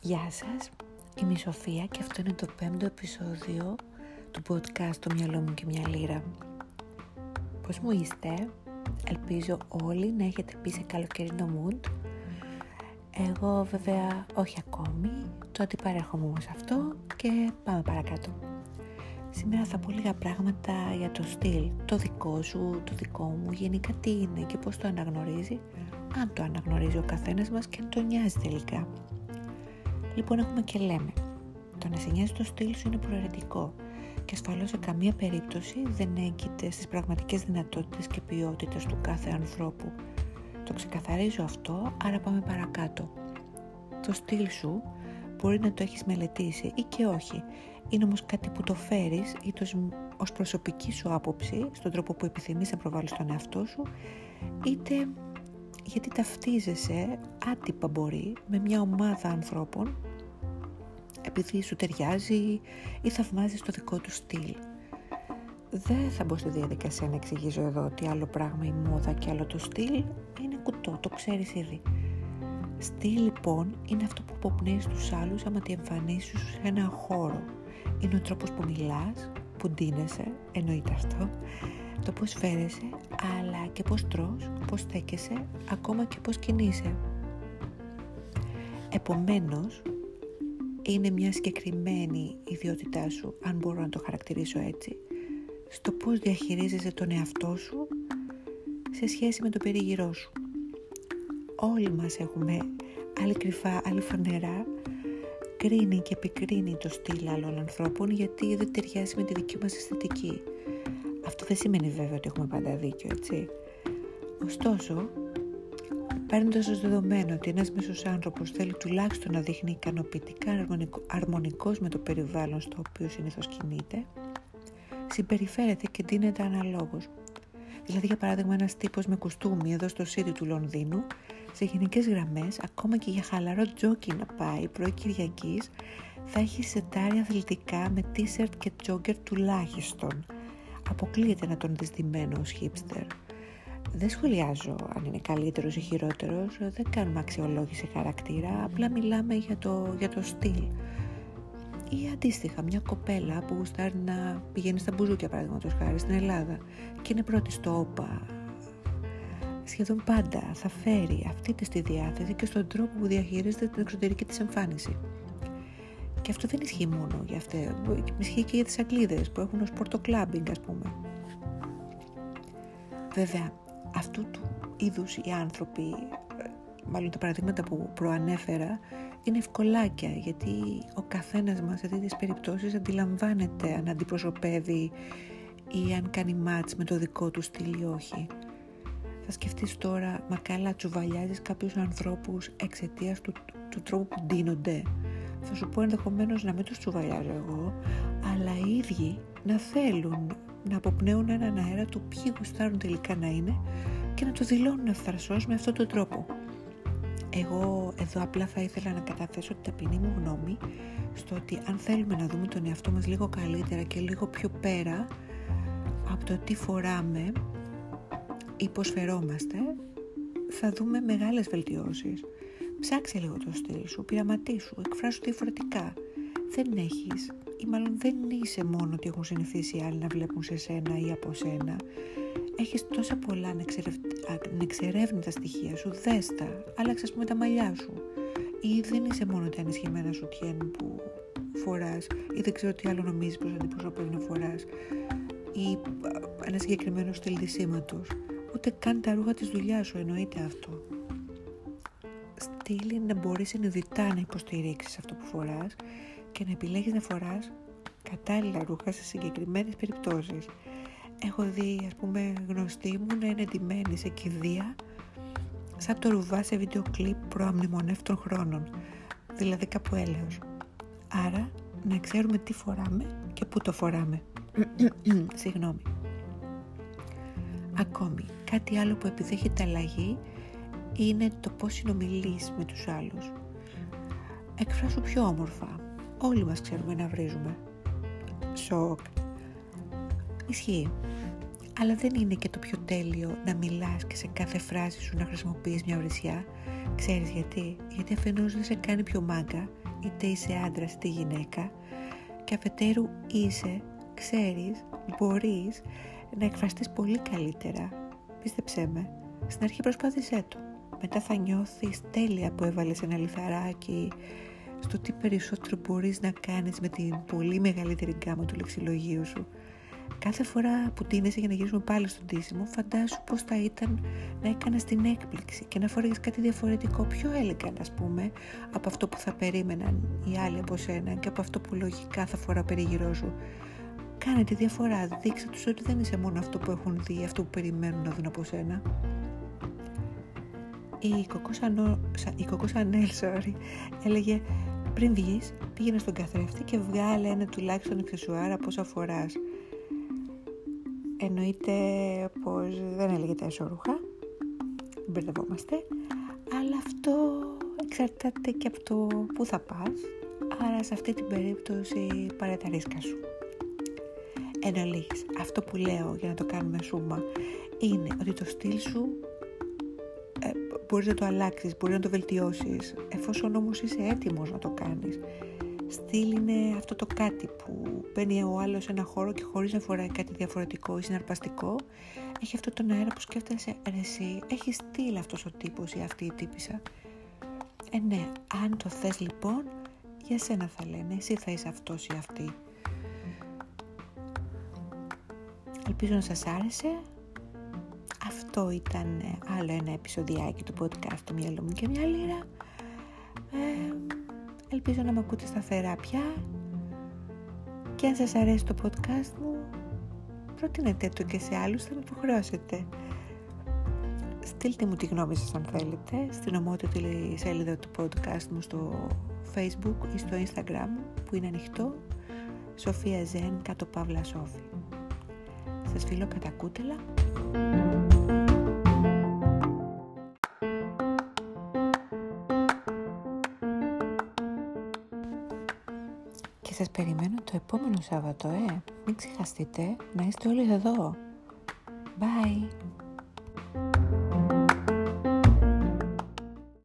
Γεια σας, είμαι η Σοφία και αυτό είναι το πέμπτο επεισόδιο του podcast «Το μυαλό μου και μια λίρα». Πώς μου είστε, ελπίζω όλοι να έχετε πει σε καλοκαιρινό mood. Εγώ βέβαια όχι ακόμη, το αντιπαρέχομαι όμως αυτό και πάμε παρακάτω. Σήμερα θα πω λίγα πράγματα για το στυλ, το δικό σου, το δικό μου, γενικά τι είναι και πώς το αναγνωρίζει, αν το αναγνωρίζει ο καθένας μας και αν το νοιάζει τελικά. Λοιπόν έχουμε και λέμε, το να σε νοιάζει το στυλ σου είναι προαιρετικό και ασφαλώς σε καμία περίπτωση δεν έγκυται στις πραγματικές δυνατότητες και ποιότητες του κάθε ανθρώπου. Το ξεκαθαρίζω αυτό, άρα πάμε παρακάτω. Το στυλ σου μπορεί να το έχεις μελετήσει ή και όχι. Είναι όμως κάτι που το φέρεις είτε ως προσωπική σου άποψη, στον τρόπο που επιθυμείς να προβάλλεις τον εαυτό σου, είτε γιατί ταυτίζεσαι άτυπα μπορεί με μια ομάδα ανθρώπων επειδή σου ταιριάζει ή θαυμάζεις το δικό του στυλ. Δεν θα μπω στη διαδικασία να εξηγήσω εδώ ότι άλλο πράγμα η μόδα και άλλο το στυλ είναι κουτό, το ξέρεις ήδη. Στυλ λοιπόν είναι αυτό που αποπνέεις στους άλλους άμα τη εμφανίσεις σε ένα χώρο. Είναι ο τρόπος που μιλάς, που ντύνεσαι, εννοείται αυτό, το πώς φέρεσαι, αλλά και πώς τρως, πώς στέκεσαι, ακόμα και πώς κινείσαι. Επομένως, είναι μια συγκεκριμένη ιδιότητά σου, αν μπορώ να το χαρακτηρίσω έτσι, στο πώς διαχειρίζεσαι τον εαυτό σου σε σχέση με το περίγυρό σου. Όλοι μας έχουμε άλλη κρυφά, άλλη φανερά, κρίνει και επικρίνει το στυλ άλλων ανθρώπων γιατί δεν ταιριάζει με τη δική μας αισθητική. Αυτό δεν σημαίνει βέβαια ότι έχουμε πάντα δίκιο, έτσι. Ωστόσο, παίρνοντας ως δεδομένο ότι ένας μέσο άνθρωπος θέλει τουλάχιστον να δείχνει ικανοποιητικά αρμονικός με το περιβάλλον στο οποίο συνήθως κινείται, συμπεριφέρεται και δίνεται αναλόγως. Δηλαδή, για παράδειγμα, ένας τύπος με κουστούμι εδώ στο City του Λονδίνου, σε γενικές γραμμές, ακόμα και για χαλαρό τζόκι να πάει πρωί Κυριακής, θα έχει σετάρει αθλητικά με t-shirt και τζόγκερ τουλάχιστον. Αποκλείεται να τον δεις ντυμένο ως hipster. Δεν σχολιάζω αν είναι καλύτερος ή χειρότερος, δεν κάνουμε αξιολόγηση χαρακτήρα, απλά μιλάμε για το, για το στυλ. Ή αντίστοιχα, μια κοπέλα που γουστάρει να πηγαίνει στα μπουζούκια, παραδείγματος χάρη, στην Ελλάδα και είναι πρώτη στο ΟΠΑ. Σχεδόν πάντα θα φέρει αυτή τη στη διάθεση και στον τρόπο που διαχειρίζεται την εξωτερική της εμφάνιση. Και αυτό δεν ισχύει μόνο για αυτές, ισχύει και για τις Αγγλίδες που έχουν ως πορτοκλάμπινγκ ας πούμε. Βέβαια, αυτού του είδους οι άνθρωποι, μάλλον τα παραδείγματα που προανέφερα, είναι ευκολάκια γιατί ο καθένας μας σε τέτοιες περιπτώσεις αντιλαμβάνεται αν αντιπροσωπεύει ή αν κάνει μάτς με το δικό του στυλ ή όχι. Θα σκεφτείς τώρα, μα καλά τσουβαλιάζεις κάποιους ανθρώπους εξαιτίας του, του τρόπου που ντύνονται. Θα σου πω ενδεχομένως να μην τους τσουβαλιάζω εγώ, αλλά οι ίδιοι να θέλουν να αποπνέουν έναν αέρα του ποιοι γουστάρουν τελικά να είναι και να το δηλώνουν ευθαρσώς με αυτόν τον τρόπο. Εγώ εδώ απλά θα ήθελα να καταθέσω την ταπεινή μου γνώμη στο ότι αν θέλουμε να δούμε τον εαυτό μας λίγο καλύτερα και λίγο πιο πέρα από το τι φοράμε ή πώς φερόμαστε, θα δούμε μεγάλες βελτιώσεις. Ψάξε λίγο το στυλ σου, πειραματίσου, εκφράσου διαφορετικά. Δεν έχεις ή μάλλον δεν είσαι μόνο ότι έχουν συνηθίσει οι άλλοι να βλέπουν σε σένα ή από σένα. Έχεις τόσα πολλά ανεξερεύνητα στοιχεία σου, δέστα, άλλαξε ας πούμε τα μαλλιά σου. Ή δεν είσαι μόνο τα ενισχυμένα σου τιέν που φοράς ή δεν ξέρω τι άλλο νομίζεις πως αντιπροσωπεύει να φοράς ή ένα συγκεκριμένο στυλ Ούτε καν τα ρούχα της δουλειάς σου εννοείται αυτό. Στυλ είναι να μπορείς συνειδητά να υποστηρίξεις αυτό που φοράς και να επιλέγεις να φοράς κατάλληλα ρούχα σε συγκεκριμένες περιπτώσεις. Έχω δει, ας πούμε, γνωστή μου να είναι εντυμένη σε κηδεία σαν το ρουβά σε βίντεο κλιπ προαμνημονεύτων χρόνων, δηλαδή κάπου έλεος. Άρα, να ξέρουμε τι φοράμε και πού το φοράμε. Συγγνώμη. Ακόμη, κάτι άλλο που επιδέχεται αλλαγή είναι το πώς συνομιλείς με τους άλλους. Εκφράσου πιο όμορφα, Όλοι μας ξέρουμε να βρίζουμε. Σοκ. Ισχύει. αλλά δεν είναι και το πιο τέλειο να μιλάς και σε κάθε φράση σου να χρησιμοποιείς μια ορισιά. Ξέρεις γιατί; Γιατί αφενός δεν σε κάνει πιο μάγκα, είτε είσαι άντρας είτε γυναίκα, και αφετέρου είσαι, ξέρεις, μπορείς να εκφραστείς πολύ καλύτερα. Πίστεψέ με, στην αρχή προσπάθησέ το. Μετά θα νιώθεις τέλεια που έβαλες ένα λιθαράκι στο τι περισσότερο μπορείς να κάνεις με την πολύ μεγαλύτερη γκάμα του λεξιλογίου σου. Κάθε φορά που τίνεσαι για να γυρίσουμε πάλι στον τίσιμο, φαντάσου πώς θα ήταν να έκανες την έκπληξη και να φορέγεις κάτι διαφορετικό, πιο έλεγαν ας πούμε, από αυτό που θα περίμεναν οι άλλοι από σένα και από αυτό που λογικά θα φορά περιγυρό σου. Κάνε τη διαφορά, δείξε τους ότι δεν είσαι μόνο αυτό που έχουν δει, αυτό που περιμένουν να δουν από σένα. Η Κοκός Σανέλ, sorry, έλεγε πριν βγεις, πήγαινε στον καθρέφτη και βγάλε ένα τουλάχιστον εξεσουάρα πόσα φοράς. Εννοείται πως δεν έλεγε τα ισόρουχα, μπερδευόμαστε, αλλά αυτό εξαρτάται και από το που θα πας, άρα σε αυτή την περίπτωση πάρε τα ρίσκα σου. Εν ολίγης, αυτό που λέω για να το κάνουμε σούμα είναι ότι το στυλ σου ε, μπορείς να το αλλάξεις, μπορείς να το βελτιώσεις, εφόσον όμως είσαι έτοιμος να το κάνεις. Στυλ είναι αυτό το κάτι που μπαίνει ο άλλος σε ένα χώρο και χωρίς να φοράει κάτι διαφορετικό ή συναρπαστικό, έχει αυτό τον αέρα που σκέφτεσαι ρε εσύ, έχει στυλ αυτός ο τύπος ή αυτή η τύπησα. Ε ναι, αν το θες λοιπόν, για σένα θα λένε, εσύ θα είσαι αυτός ή αυτή. Ελπίζω να σας άρεσε. Αυτό ήταν ε, άλλο ένα επεισοδιάκι του podcast «Μια μου και μια λίρα». Ε, ελπίζω να με ακούτε σταθερά πια. Και αν σας αρέσει το podcast μου, προτείνετε το και σε άλλους, θα με υποχρεώσετε. Στείλτε μου τη γνώμη σας αν θέλετε στην ομότητα σελίδα του podcast μου στο facebook ή στο instagram που είναι ανοιχτό Σοφία Ζεν κάτω Παύλα Σόφη. Σας φιλώ κατά κούτελα. Και σας περιμένω το επόμενο Σάββατο, ε. Μην ξεχαστείτε να είστε όλοι εδώ. Bye!